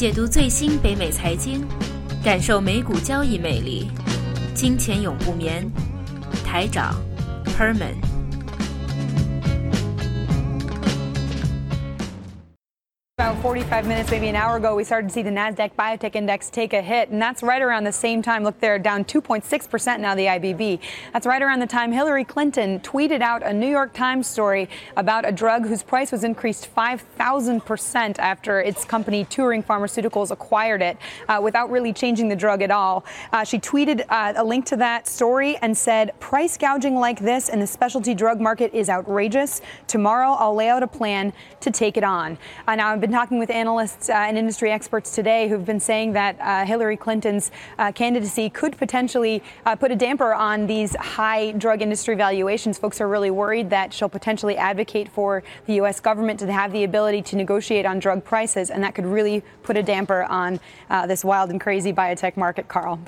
解读最新北美财经，感受美股交易魅力。金钱永不眠，台长 Herman。45 minutes, maybe an hour ago, we started to see the NASDAQ Biotech Index take a hit, and that's right around the same time. Look, they're down 2.6% now, the IBB. That's right around the time Hillary Clinton tweeted out a New York Times story about a drug whose price was increased 5,000% after its company, Turing Pharmaceuticals, acquired it uh, without really changing the drug at all. Uh, she tweeted uh, a link to that story and said, Price gouging like this in the specialty drug market is outrageous. Tomorrow, I'll lay out a plan to take it on. Uh, now, I've been talking with analysts uh, and industry experts today who've been saying that uh, Hillary Clinton's uh, candidacy could potentially uh, put a damper on these high drug industry valuations. Folks are really worried that she'll potentially advocate for the U.S. government to have the ability to negotiate on drug prices, and that could really put a damper on uh, this wild and crazy biotech market, Carl.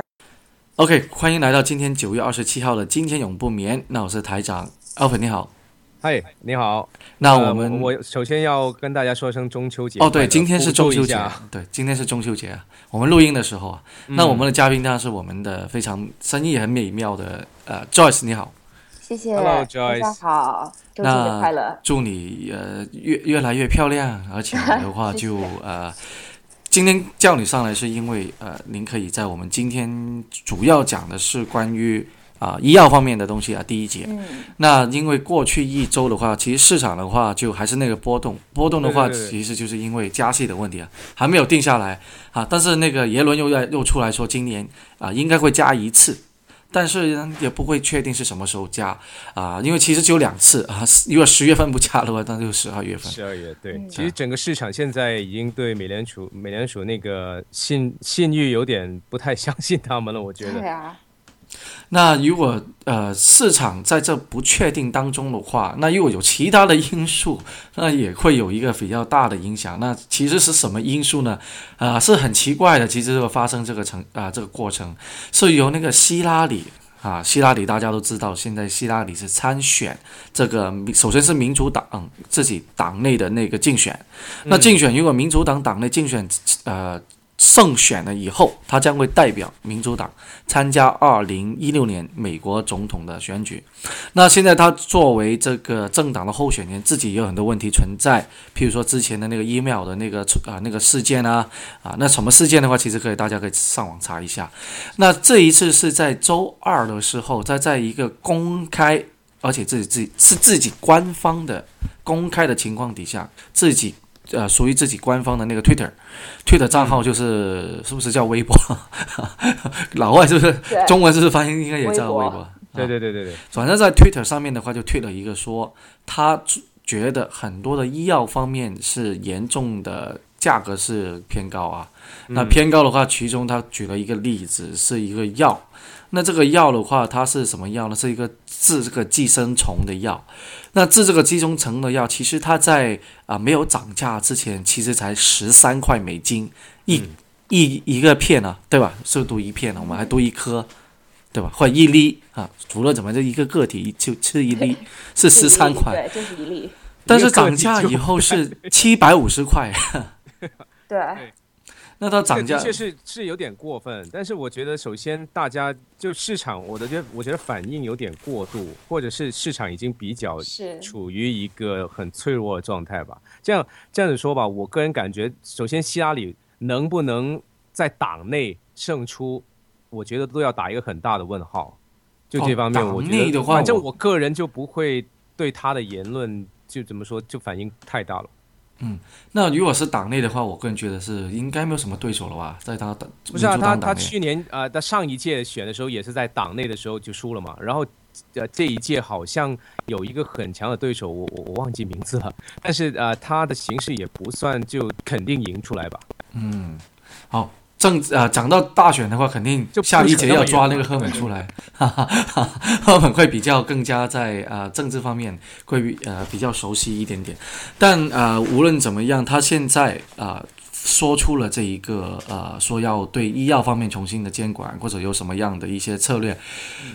OK，欢迎来到今天九月二十七号的《今天永不眠》。那我是台长 Alvin，你好。 嗨，你好。那我们、呃我首先要跟大家说声中秋节哦，对，今天是中秋节对，今天是中秋节啊。我们录音的时候啊，那我们的嘉宾当然是我们的非常生意很美妙的呃 Joyce，你好。谢谢，Hello, Joyce 好，中秋节那快乐。祝你呃越越来越漂亮，而且的话 就呃，今天叫你上来是因为呃，您可以在我们今天主要讲的是关于啊、医药方面的东西啊，第一节。嗯，那因为过去一周的话，其实市场的话就还是那个波动，波动的话其实就是因为加息的问题啊，还没有定下来啊。但是那个耶伦又要又出来说，今年啊应该会加一次，但是呢也不会确定是什么时候加啊，因为其实只有两次啊，如果十月份不加的话，那就十二月份。十二月对，嗯其实整个市场现在已经对美联储美联储那个信信誉有点不太相信他们了，我觉得。对啊，那如果呃市场在这不确定当中的话，那如果有其他的因素，那也会有一个比较大的影响。那其实是什么因素呢？啊、是很奇怪的。其实这个发生这个程啊、这个过程是由那个希拉里啊，希拉里大家都知道，现在希拉里是参选这个，首先是民主党、自己党内的那个竞选。那竞选如果民主党党内竞选呃胜选了以后，他将会代表民主党参加二零一六年美国总统的选举。那现在他作为这个政党的候选人，自己也有很多问题存在，譬如说之前的那个 email 的那个啊、那个事件啊啊，那什么事件的话，其实可以大家可以上网查一下。那这一次是在周二的时候，在在一个公开，而且自己自己是自己官方的公开的情况底下，自己呃属于自己官方的那个 Twitter，Twitter 账号就是、是不是叫微博？老外是不是中文是不是翻译应该也叫微博微博？对啊对对对对，反正在 Twitter 上面的话，就推了一个说，他觉得很多的医药方面是严重的价格是偏高啊。那偏高的话，其中他举了一个例子，是一个药。那这个药的话，它是什么药呢？是一个治这个寄生虫的药。那治这个寄生虫的药，其实它在啊、没有涨价之前，其实才十三块美金一、一一个片啊，对吧？是读一片啊，我们还读一颗，对吧？或者一粒啊，除了怎么就一个个体就吃一粒 是十三块，对，就是一粒，但是涨价以后是 七百五十块，对，那它涨价的确是是有点过分，但是我觉得首先大家就市场，我的觉得我觉得反应有点过度，或者是市场已经比较是处于一个很脆弱的状态吧。这样这样子说吧，我个人感觉，首先希拉里能不能在党内胜出，我觉得都要打一个很大的问号。就这哦方面，我觉得反正我个人就不会对他的言论就怎么说，就反应太大了。那如果是党内的话，我个人觉得是应该没有什么对手了吧，在他的不是啊，他他去年呃，他上一届选的时候也是在党内的时候就输了嘛，然后呃这一届好像有一个很强的对手，我我我忘记名字了，但是呃他的形势也不算就肯定赢出来吧。嗯好。政啊，讲到大选的话，肯定下一节要抓那个赫本出来，哈哈哈，赫本会比较更加在啊、政治方面会比呃比较熟悉一点点，但啊、无论怎么样，他现在啊、说出了这一个呃，说要对医药方面重新的监管，或者有什么样的一些策略，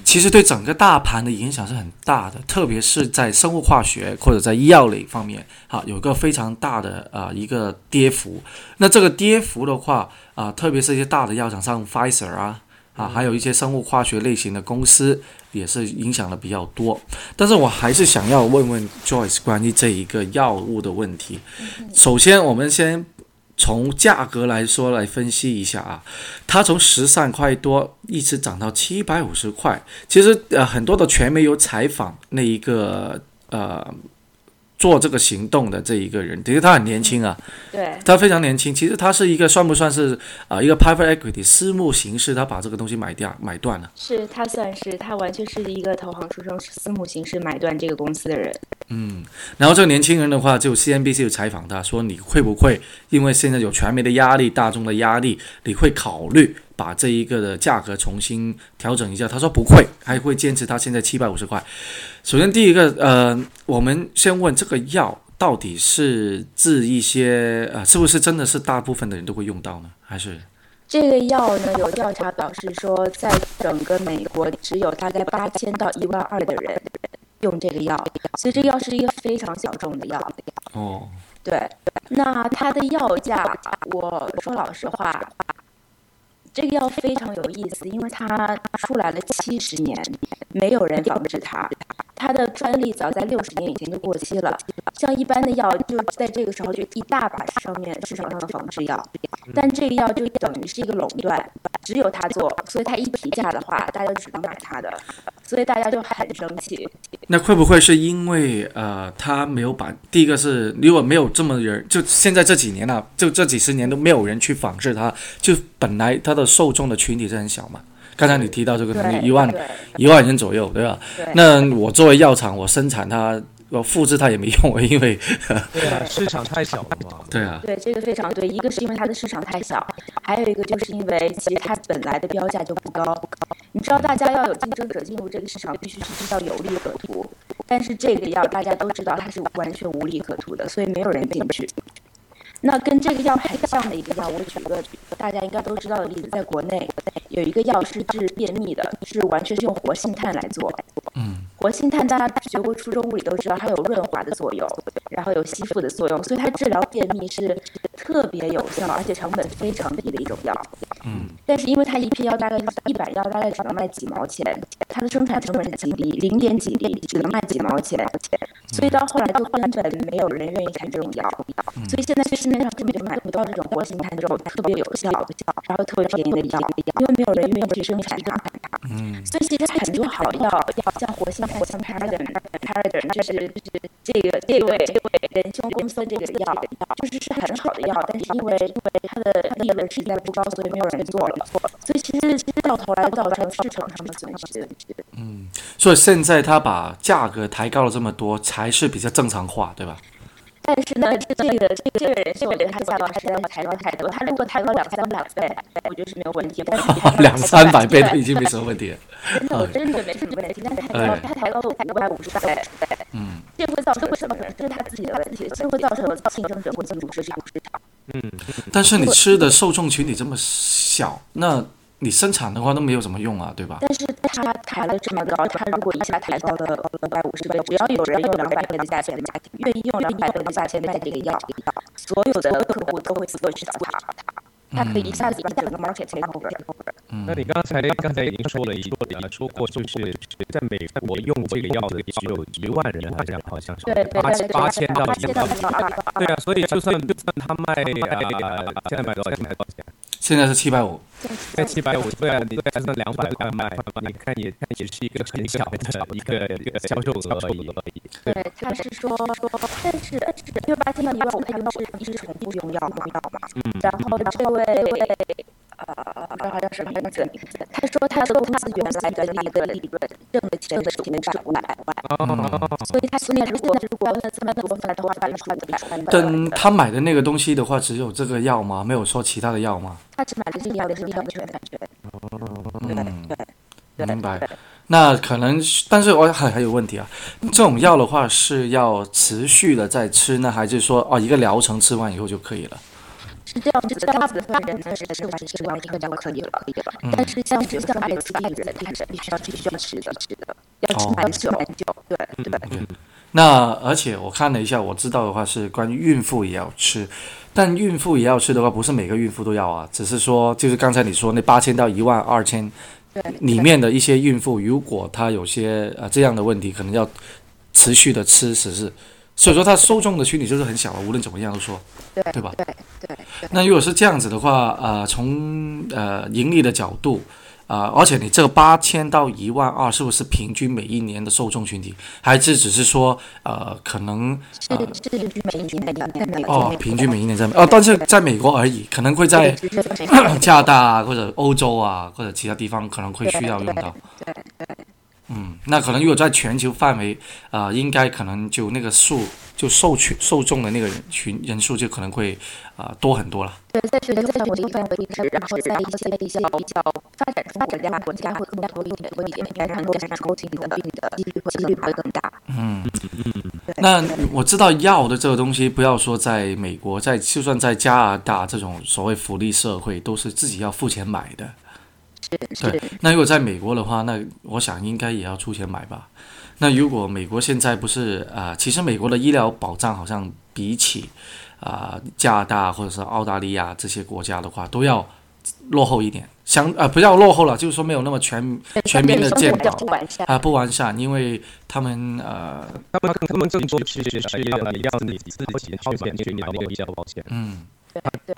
其实对整个大盘的影响是很大的，特别是在生物化学或者在医药类方面，啊，有个非常大的呃一个跌幅。那这个跌幅的话，啊，特别是一些大的药厂，像 Pfizer 啊，啊，还有一些生物化学类型的公司，也是影响的比较多。但是我还是想要问问 Joyce 关于这一个药物的问题。首先，我们先。从价格来说来分析一下啊，它从十三块多一直涨到七百五十块。其实呃，很多的传媒有采访那一个呃。做这个行动的这一个人，其实他很年轻啊，对，他非常年轻。其实他是一个算不算是啊一个 private equity 私募形式，他把这个东西买掉买断了。是他算是他完全是一个投行出身，私募形式买断这个公司的人。嗯，然后这个年轻人的话，就 CNBC 有采访他说，你会不会因为现在有传媒的压力、大众的压力，你会考虑？把这一个的价格重新调整一下，他说不会，还会坚持他现在七百五十块。首先第一个，呃，我们先问这个药到底是治一些呃，是不是真的是大部分的人都会用到呢？还是这个药呢？有调查表示说，在整个美国只有大概八千到一万二的人用这个药，所以这药是一个非常小众的药。哦，对，那它的药价，我说老实话。这个药非常有意思，因为它出来了七十年，没有人仿制它，它的专利早在六十年以前就过期了。像一般的药，就在这个时候就一大把上面市场上的仿制药，但这个药就等于是一个垄断，只有他做，所以他一提价的话，大家就只能买他的，所以大家就很生气。那会不会是因为呃，他没有把第一个是如果没有这么人，就现在这几年啊，就这几十年都没有人去仿制它，就本来它的受众的群体是很小嘛。刚才你提到这个东西，一万一万人左右，对吧？那我作为药厂，我生产它。我复制它也没用，因为 对啊，市场太小了嘛。对啊，对这个非常对，一个是因为它的市场太小，还有一个就是因为其实它本来的标价就不高。你知道，大家要有竞争者进入这个市场，必须是知道有利可图，但是这个药大家都知道它是完全无利可图的，所以没有人进去。那跟这个药很像的一个药，我举个大家应该都知道的例子，在国内有一个药是治便秘的，是完全是用活性炭来做。嗯，活性炭大家学过初中物理都知道，它有润滑的作用，然后有吸附的作用，所以它治疗便秘是特别有效，而且成本非常低的一种药。嗯，但是因为它一批药大概一百药大概只能卖几毛钱，它的生产成本极低，零点几滴只能卖几毛钱，所以到后来就根本没有人愿意产这种药，所以现在。市面上根本就买不到这种活性炭这种特别有效、然后特别便宜的药，因为没有人愿意去生产它。嗯，所以其实很多好药，像活性炭、像 Paragon，Paragon 就是就是这个这位仁兄公司这个药，就是是很好的药，但是因为因为它的利润实在不高，所以没有人做了。所以其实其实到头来造成市场上的损失。嗯，所以现在他把价格抬高了这么多，才是比较正常化，对吧？但是呢，这个这个这个人，我觉得他价格还是要抬高太多。他如果抬高两三百倍，我觉得是没有问题。两三百倍都已经没什么问题。真的，我真的没什么问题。但是抬高，他抬高了五百五十倍，嗯，这会造成什么？这是他自己的问题，这会造成竞争者会进入市场。嗯，但是你吃的受众群体这么小，那。你生产的话都没有什么用啊，对吧？但是他抬了这么高，他如果一下抬高了两百五十倍，只要有人用两百倍的价钱，愿意用两百倍的价钱卖这个药，所有的客户都会自动去找他，他可以一下子把整个 market over。那你刚才刚才已经说了一个，说过就是在美国用这个药的只有一万人，好像好像是八八千到一万。对啊，所以就算就算他卖啊，现在卖多少钱？卖多少钱？现在是七百五，在七百五，对啊，你才算两百块卖，你看也也是一个很小的一个一个销售额而已。对，他是说说，但是因为八千到一万五，他用是一直重复用药嘛，嗯，然后这位呃，刚好叫什么名字？他说他的公司原来的那个利润挣的钱是五百万，所以他现在如果如果这么多的话，反正赚的比等他买的那个东西的话，只有这个药吗？没有说其他的药吗？他只买的这个药的是药全感觉。嗯，明白。那可能，但是我还还有问题啊。这种药的话是要持续的在吃呢，还是说哦一个疗程吃完以后就可以了？是这样子的，大部分人呢是吃完吃完一个就可以了，可以了。但是像比如像艾滋病人，他是必须要必须要吃的，吃的，要吃蛮久蛮久，对对。那而且我看了一下，我知道的话是关于孕妇也要吃，但孕妇也要吃的话，不是每个孕妇都要啊，只是说就是刚才你说那八千到一万二千，里面的一些孕妇，如果她有些呃这样的问题，可能要持续的吃，只是。所以说，它受众的群体就是很小了。无论怎么样都说，对对吧？对对。那如果是这样子的话，呃，从呃盈利的角度，啊，而且你这个八千到一万二，是不是平均每一年的受众群体？还是只是说，呃，可能呃，是平均每一年在美哦，平均每一年在哦，但是在美国而已，可能会在加拿大或者欧洲啊，或者其他地方可能会需要用到。对对。嗯，那可能如果在全球范围，啊，应该可能就那个数，就受群受众的那个人群人数就可能会啊多很多了。对，在全球范围范围内，然后在一些一些比较发展中国家国家会更加多一点，多一点，然后感染出这个病的几率几率会更大。嗯嗯嗯。那我知道药的这个东西，不要说在美国，在就算在加拿大这种所谓福利社会，都是自己要付钱买的。对，那如果在美国的话，那我想应该也要出钱买吧。那如果美国现在不是啊，其实美国的医疗保障好像比起啊加拿大或者是澳大利亚这些国家的话，都要落后一点。相啊不要落后了，就是说没有那么全全民的健保啊不完善，因为他们呃他们他们更多是是是要你自己掏钱去买那个医疗保险，嗯。对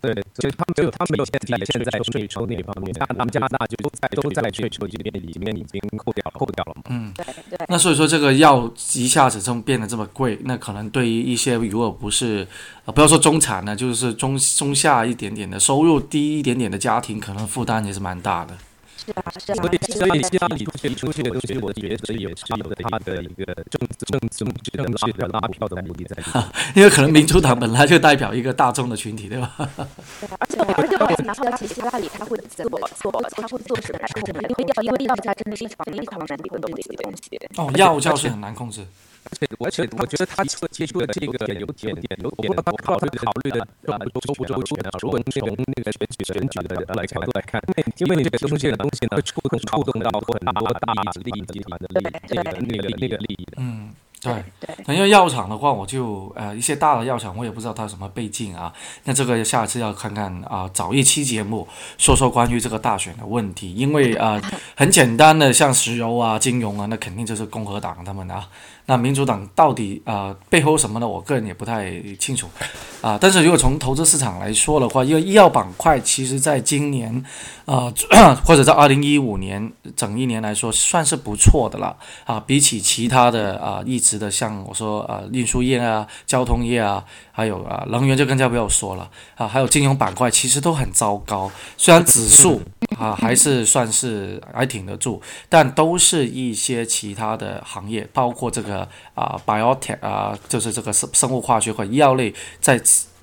对对，就他们没有，他们没有现在现在税收那方面，他们加拿大就都在都在税收这边里面已经扣掉扣掉了嘛。嗯，对对。那所以说这个药一下子这么变得这么贵，那可能对于一些如果不是呃不要说中产呢，就是中中下一点点的收入低一点点的家庭，可能负担也是蛮大的。是啊，是啊，所以所以希望你提出去的东西，我觉得也是有它的一个政政政治政治的拉票的目的在里面。因为可能民主党本来就代表一个大众的群体，对吧？而且而且我也拿到其实希拉里他会做做他会做什么来控制？因为药因为药价真的是非常非常难控制的一个东西。哦，药价是很难控制。而且，而且，我觉得他接触的这个有点点有点，他考虑考虑的周不周全啊？如果从那个选举选举的来角度来看，因为这个东西的东西呢，会触动触动到很多大利益集团的利益，那个那个那个利益的。嗯，对。因为药厂的话，我就呃一些大的药厂，我也不知道它什么背景啊。那这个下次要看看啊，找一期节目说说关于这个大选的问题。因为啊，很简单的，像石油啊、金融啊，那肯定就是共和党他们啊。那民主党到底啊背后什么呢？我个人也不太清楚，啊，但是如果从投资市场来说的话，因为医药板块其实在今年，啊 或者在二零一五年整一年来说算是不错的了，啊，比起其他的啊一直的像我说啊运输业啊、交通业啊，还有啊能源就更加不要说了，啊，还有金融板块其实都很糟糕，虽然指数 啊还是算是还挺得住，但都是一些其他的行业，包括这个。啊，biotech 啊，就是这个生生物化学和医药类在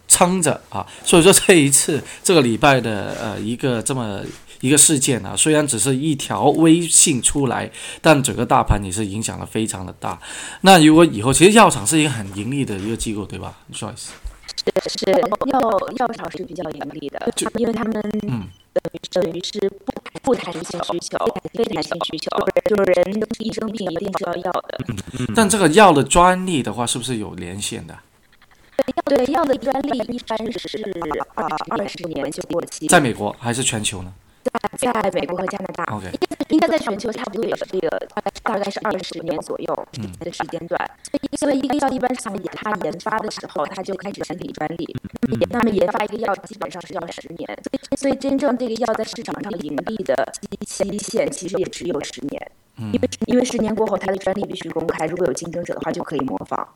撑着啊，所以说这一次这个礼拜的呃一个这么一个事件啊，虽然只是一条微信出来，但整个大盘也是影响的非常的大。那如果以后其实药厂是一个很盈利的一个机构，对吧？不好意思。是是药药厂是比较盈利的，因为他们嗯。等于等于是不不弹性需求，非弹性需求，就是人一生病一定需要药的。但这个药的专利的话，是不是有年限的？对药的专利一般是二二十年就过期。在美国还是全球呢？在在美国和加拿大，应该应该在全球差不多也是这个大概大概是二十年左右的时间段。所以因为一个药一般上研它研发的时候，它就开始申请专利。那么研发一个药基本上是要十年，所以所以真正这个药在市场上盈利的期限其实也只有十年。因为因为十年过后，它的专利必须公开，如果有竞争者的话就可以模仿。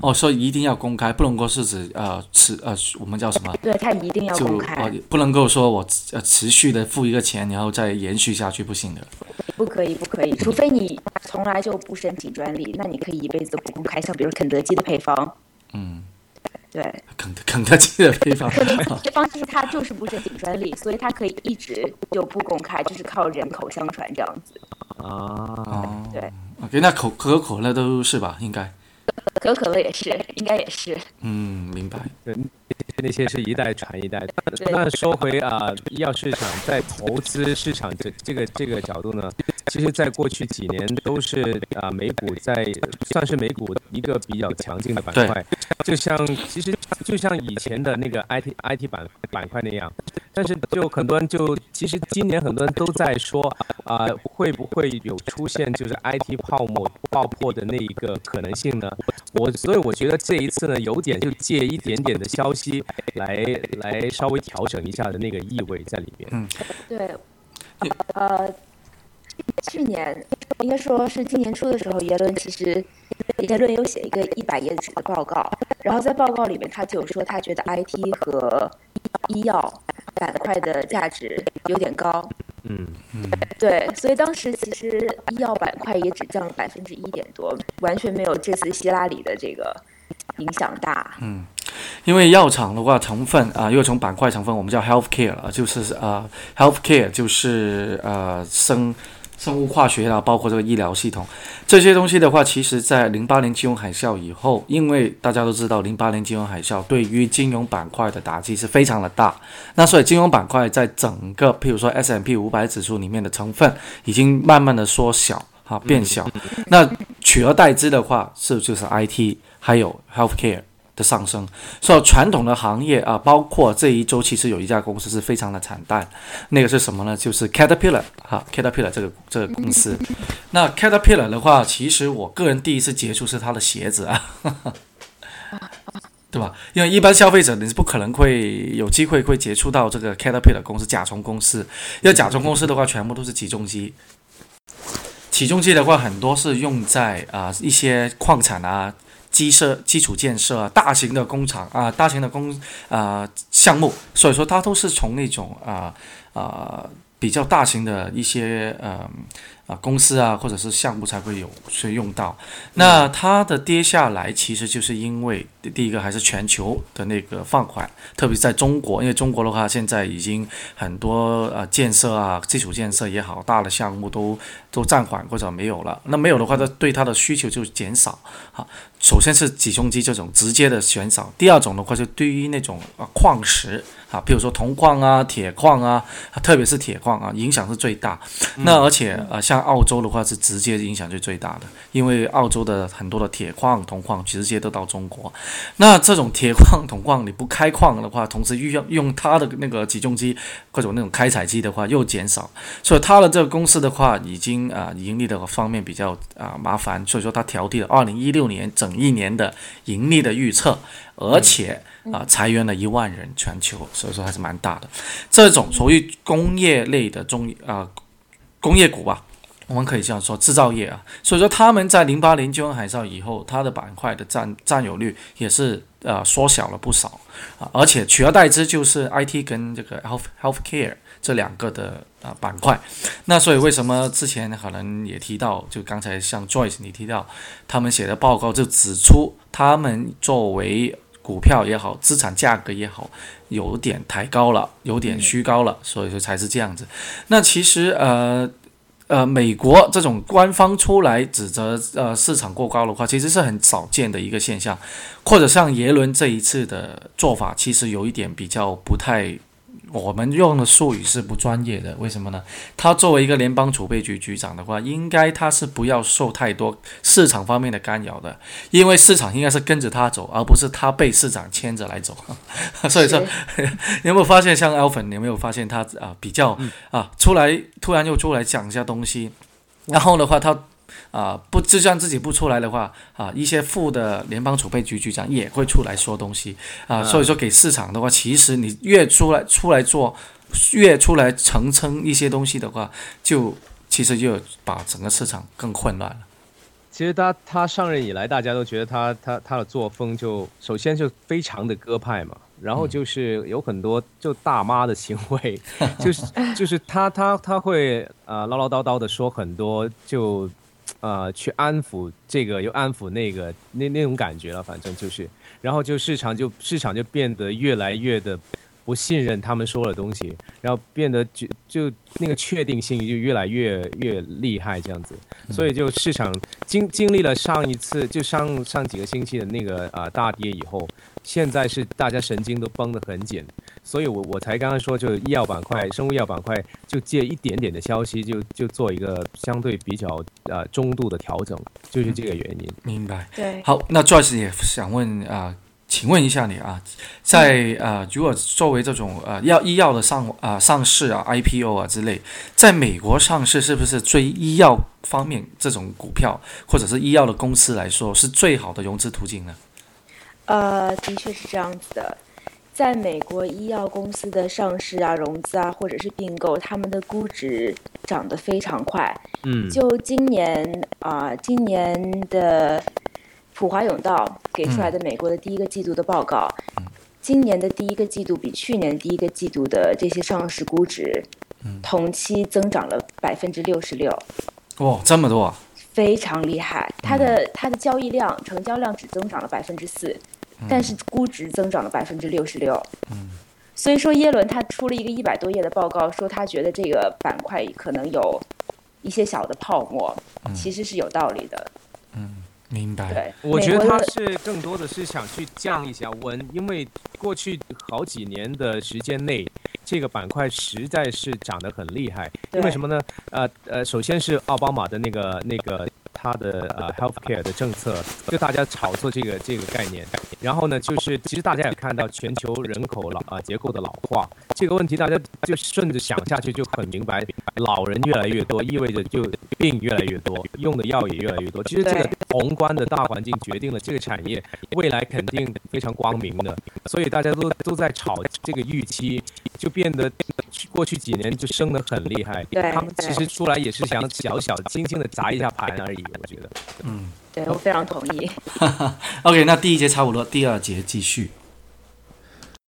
哦，所以一定要公开，不能够是指呃持呃我们叫什么？对，它一定要公开，不能够说我呃持续的付一个钱，然后再延续下去，不行的。不可以，不可以，除非你从来就不申请专利，那你可以一辈子都不公开。像比如肯德基的配方，嗯，对，肯肯德基的配方，肯德基配方其实它就是不申请专利，所以它可以一直就不公开，就是靠人口相传这样子。啊，对，OK，那可可口可乐都是吧？应该。可口可乐也是，应该也是。嗯，明白。对，那些是一代传一代。那说回啊，医药市场在投资市场这这个这个角度呢，其实，在过去几年都是啊，美股在算是美股一个比较强劲的板块，就像其实就像以前的那个 IT IT 板板块那样。但是就很多人就其实今年很多人都在说啊，会不会有出现就是 IT 泡沫爆破的那一个可能性呢？我所以我觉得这一次呢，有点就借一点点的消息来来稍微调整一下的那个意味在里面。嗯，对，呃，去年应该说是今年初的时候，耶伦其实耶伦有写一个一百页纸的报告，然后在报告里面他就说他觉得 IT 和医药。板块的价值有点高，嗯嗯，对，所以当时其实医药板块也只降了百分之一点多，完全没有这次希拉里的这个影响大。嗯，因为药厂的话成分啊，又从板块成分，我们叫 healthcare 了，就是啊，healthcare 就是呃生。生物化学啊，包括这个医疗系统这些东西的话，其实，在零八年金融海啸以后，因为大家都知道，零八年金融海啸对于金融板块的打击是非常的大。那所以金融板块在整个，譬如说 S M P 五百指数里面的成分，已经慢慢的缩小，哈，变小。那取而代之的话，是就是 I T 还有 Healthcare。上升，所以传统的行业啊，包括这一周其实有一家公司是非常的惨淡，那个是什么呢？就是 Caterpillar 哈，Caterpillar 这个这个公司。那 Caterpillar 的话，其实我个人第一次接触是它的鞋子啊，对吧？因为一般消费者你是不可能会有机会会接触到这个 Caterpillar 公司甲虫公司，因为甲虫公司的话，全部都是起重机，起重机的话很多是用在啊一些矿产啊。基设基础建设啊，大型的工厂啊，大型的工啊项目，所以说它都是从那种啊啊比较大型的一些嗯。啊，公司啊，或者是项目才会有以用到。那它的跌下来，其实就是因为第一个还是全球的那个放缓，特别在中国，因为中国的话现在已经很多呃建设啊，基础建设也好，大的项目都都暂缓或者没有了。那没有的话，它对它的需求就减少。啊，首先是起重机这种直接的减少，第二种的话就对于那种啊矿石啊，比如说铜矿啊、铁矿啊，特别是铁矿啊，影响是最大。那而且啊，像澳洲的话是直接影响就最大的，因为澳洲的很多的铁矿、铜矿直接都到中国。那这种铁矿、铜矿你不开矿的话，同时用用它的那个起重机或者那种开采机的话又减少，所以它的这个公司的话已经啊盈利的方面比较啊麻烦，所以说它调低了二零一六年整一年的盈利的预测，而且啊裁员了一万人全球，所以说还是蛮大的。这种属于工业类的中啊工业股吧。我们可以这样说，制造业啊，所以说他们在零八年金融海啸以后，它的板块的占占有率也是呃缩小了不少啊，而且取而代之就是 IT 跟这个 health healthcare 这两个的啊板块。那所以为什么之前可能也提到，就刚才像 Joyce 你提到，他们写的报告就指出，他们作为股票也好，资产价格也好，有点抬高了，有点虚高了，所以说才是这样子。那其实呃。呃，美国这种官方出来指责呃市场过高的话，其实是很少见的一个现象，或者像耶伦这一次的做法，其实有一点比较不太。我们用的术语是不专业的，为什么呢？他作为一个联邦储备局局长的话，应该他是不要受太多市场方面的干扰的，因为市场应该是跟着他走，而不是他被市场牵着来走。所以说，你有没有发现像 Alvin？你有没有发现他啊比较啊出来突然又出来讲一下东西，然后的话他。啊，不，就算自己不出来的话，啊，一些副的联邦储备局局长也会出来说东西，啊，所以说给市场的话，其实你越出来出来做，越出来澄清一些东西的话，就其实就把整个市场更混乱了。其实他他上任以来，大家都觉得他他他的作风就首先就非常的鸽派嘛，然后就是有很多就大妈的行为，就是就是他他他会啊唠唠叨叨的说很多就。呃，去安抚这个，又安抚那个，那那种感觉了，反正就是，然后就市场就市场就变得越来越的不不信任他们说的东西，然后变得就就那个确定性就越来越越厉害这样子，所以就市场经经历了上一次就上上几个星期的那个啊、大跌以后，现在是大家神经都绷得很紧，所以我我才刚刚说就医药板块、生物医药板块就借一点点的消息就就做一个相对比较呃中度的调整，就是这个原因。明白。对，好，那 Joyce 也想问啊、请问一下你啊，在呃，如果作为这种呃药医药的上啊、上市啊 IPO 啊之类，在美国上市是不是追医药方面这种股票或者是医药的公司来说是最好的融资途径呢？呃，的确是这样子的。在美国，医药公司的上市啊、融资啊，或者是并购，他们的估值涨得非常快。嗯，就今年啊、今年的普华永道给出来的美国的第一个季度的报告，今年的第一个季度比去年第一个季度的这些上市估值，同期增长了百分之六十六，哇，这么多啊！非常厉害。它的它的交易量、成交量只增长了百分之四，但是估值增长了百分之六十六。嗯所以说耶伦他出了一个一百多页的报告，说他觉得这个板块可能有一些小的泡沫，其实是有道理的。嗯明白。对，我觉得他是更多的是想去降一下温，因为过去好几年的时间内，这个板块实在是涨得很厉害。因为什么呢？呃呃，首先是奥巴马的那个那个他的呃 healthcare 的政策，就大家炒作这个这个概念。然后呢，就是其实大家也看到全球人口老啊、结构的老化这个问题，大家就顺着想下去就很明白，老人越来越多，意味着就病越来越多，用的药也越来越多。其实这个宏观的大环境决定了这个产业未来肯定非常光明的，所以大家都都在炒这个预期，就变得过去几年就升得很厉害。他们其实出来也是想小小轻轻的砸一下盘而已，我觉得。嗯对我非常同意。OK，那第一节差不多，第二节继续。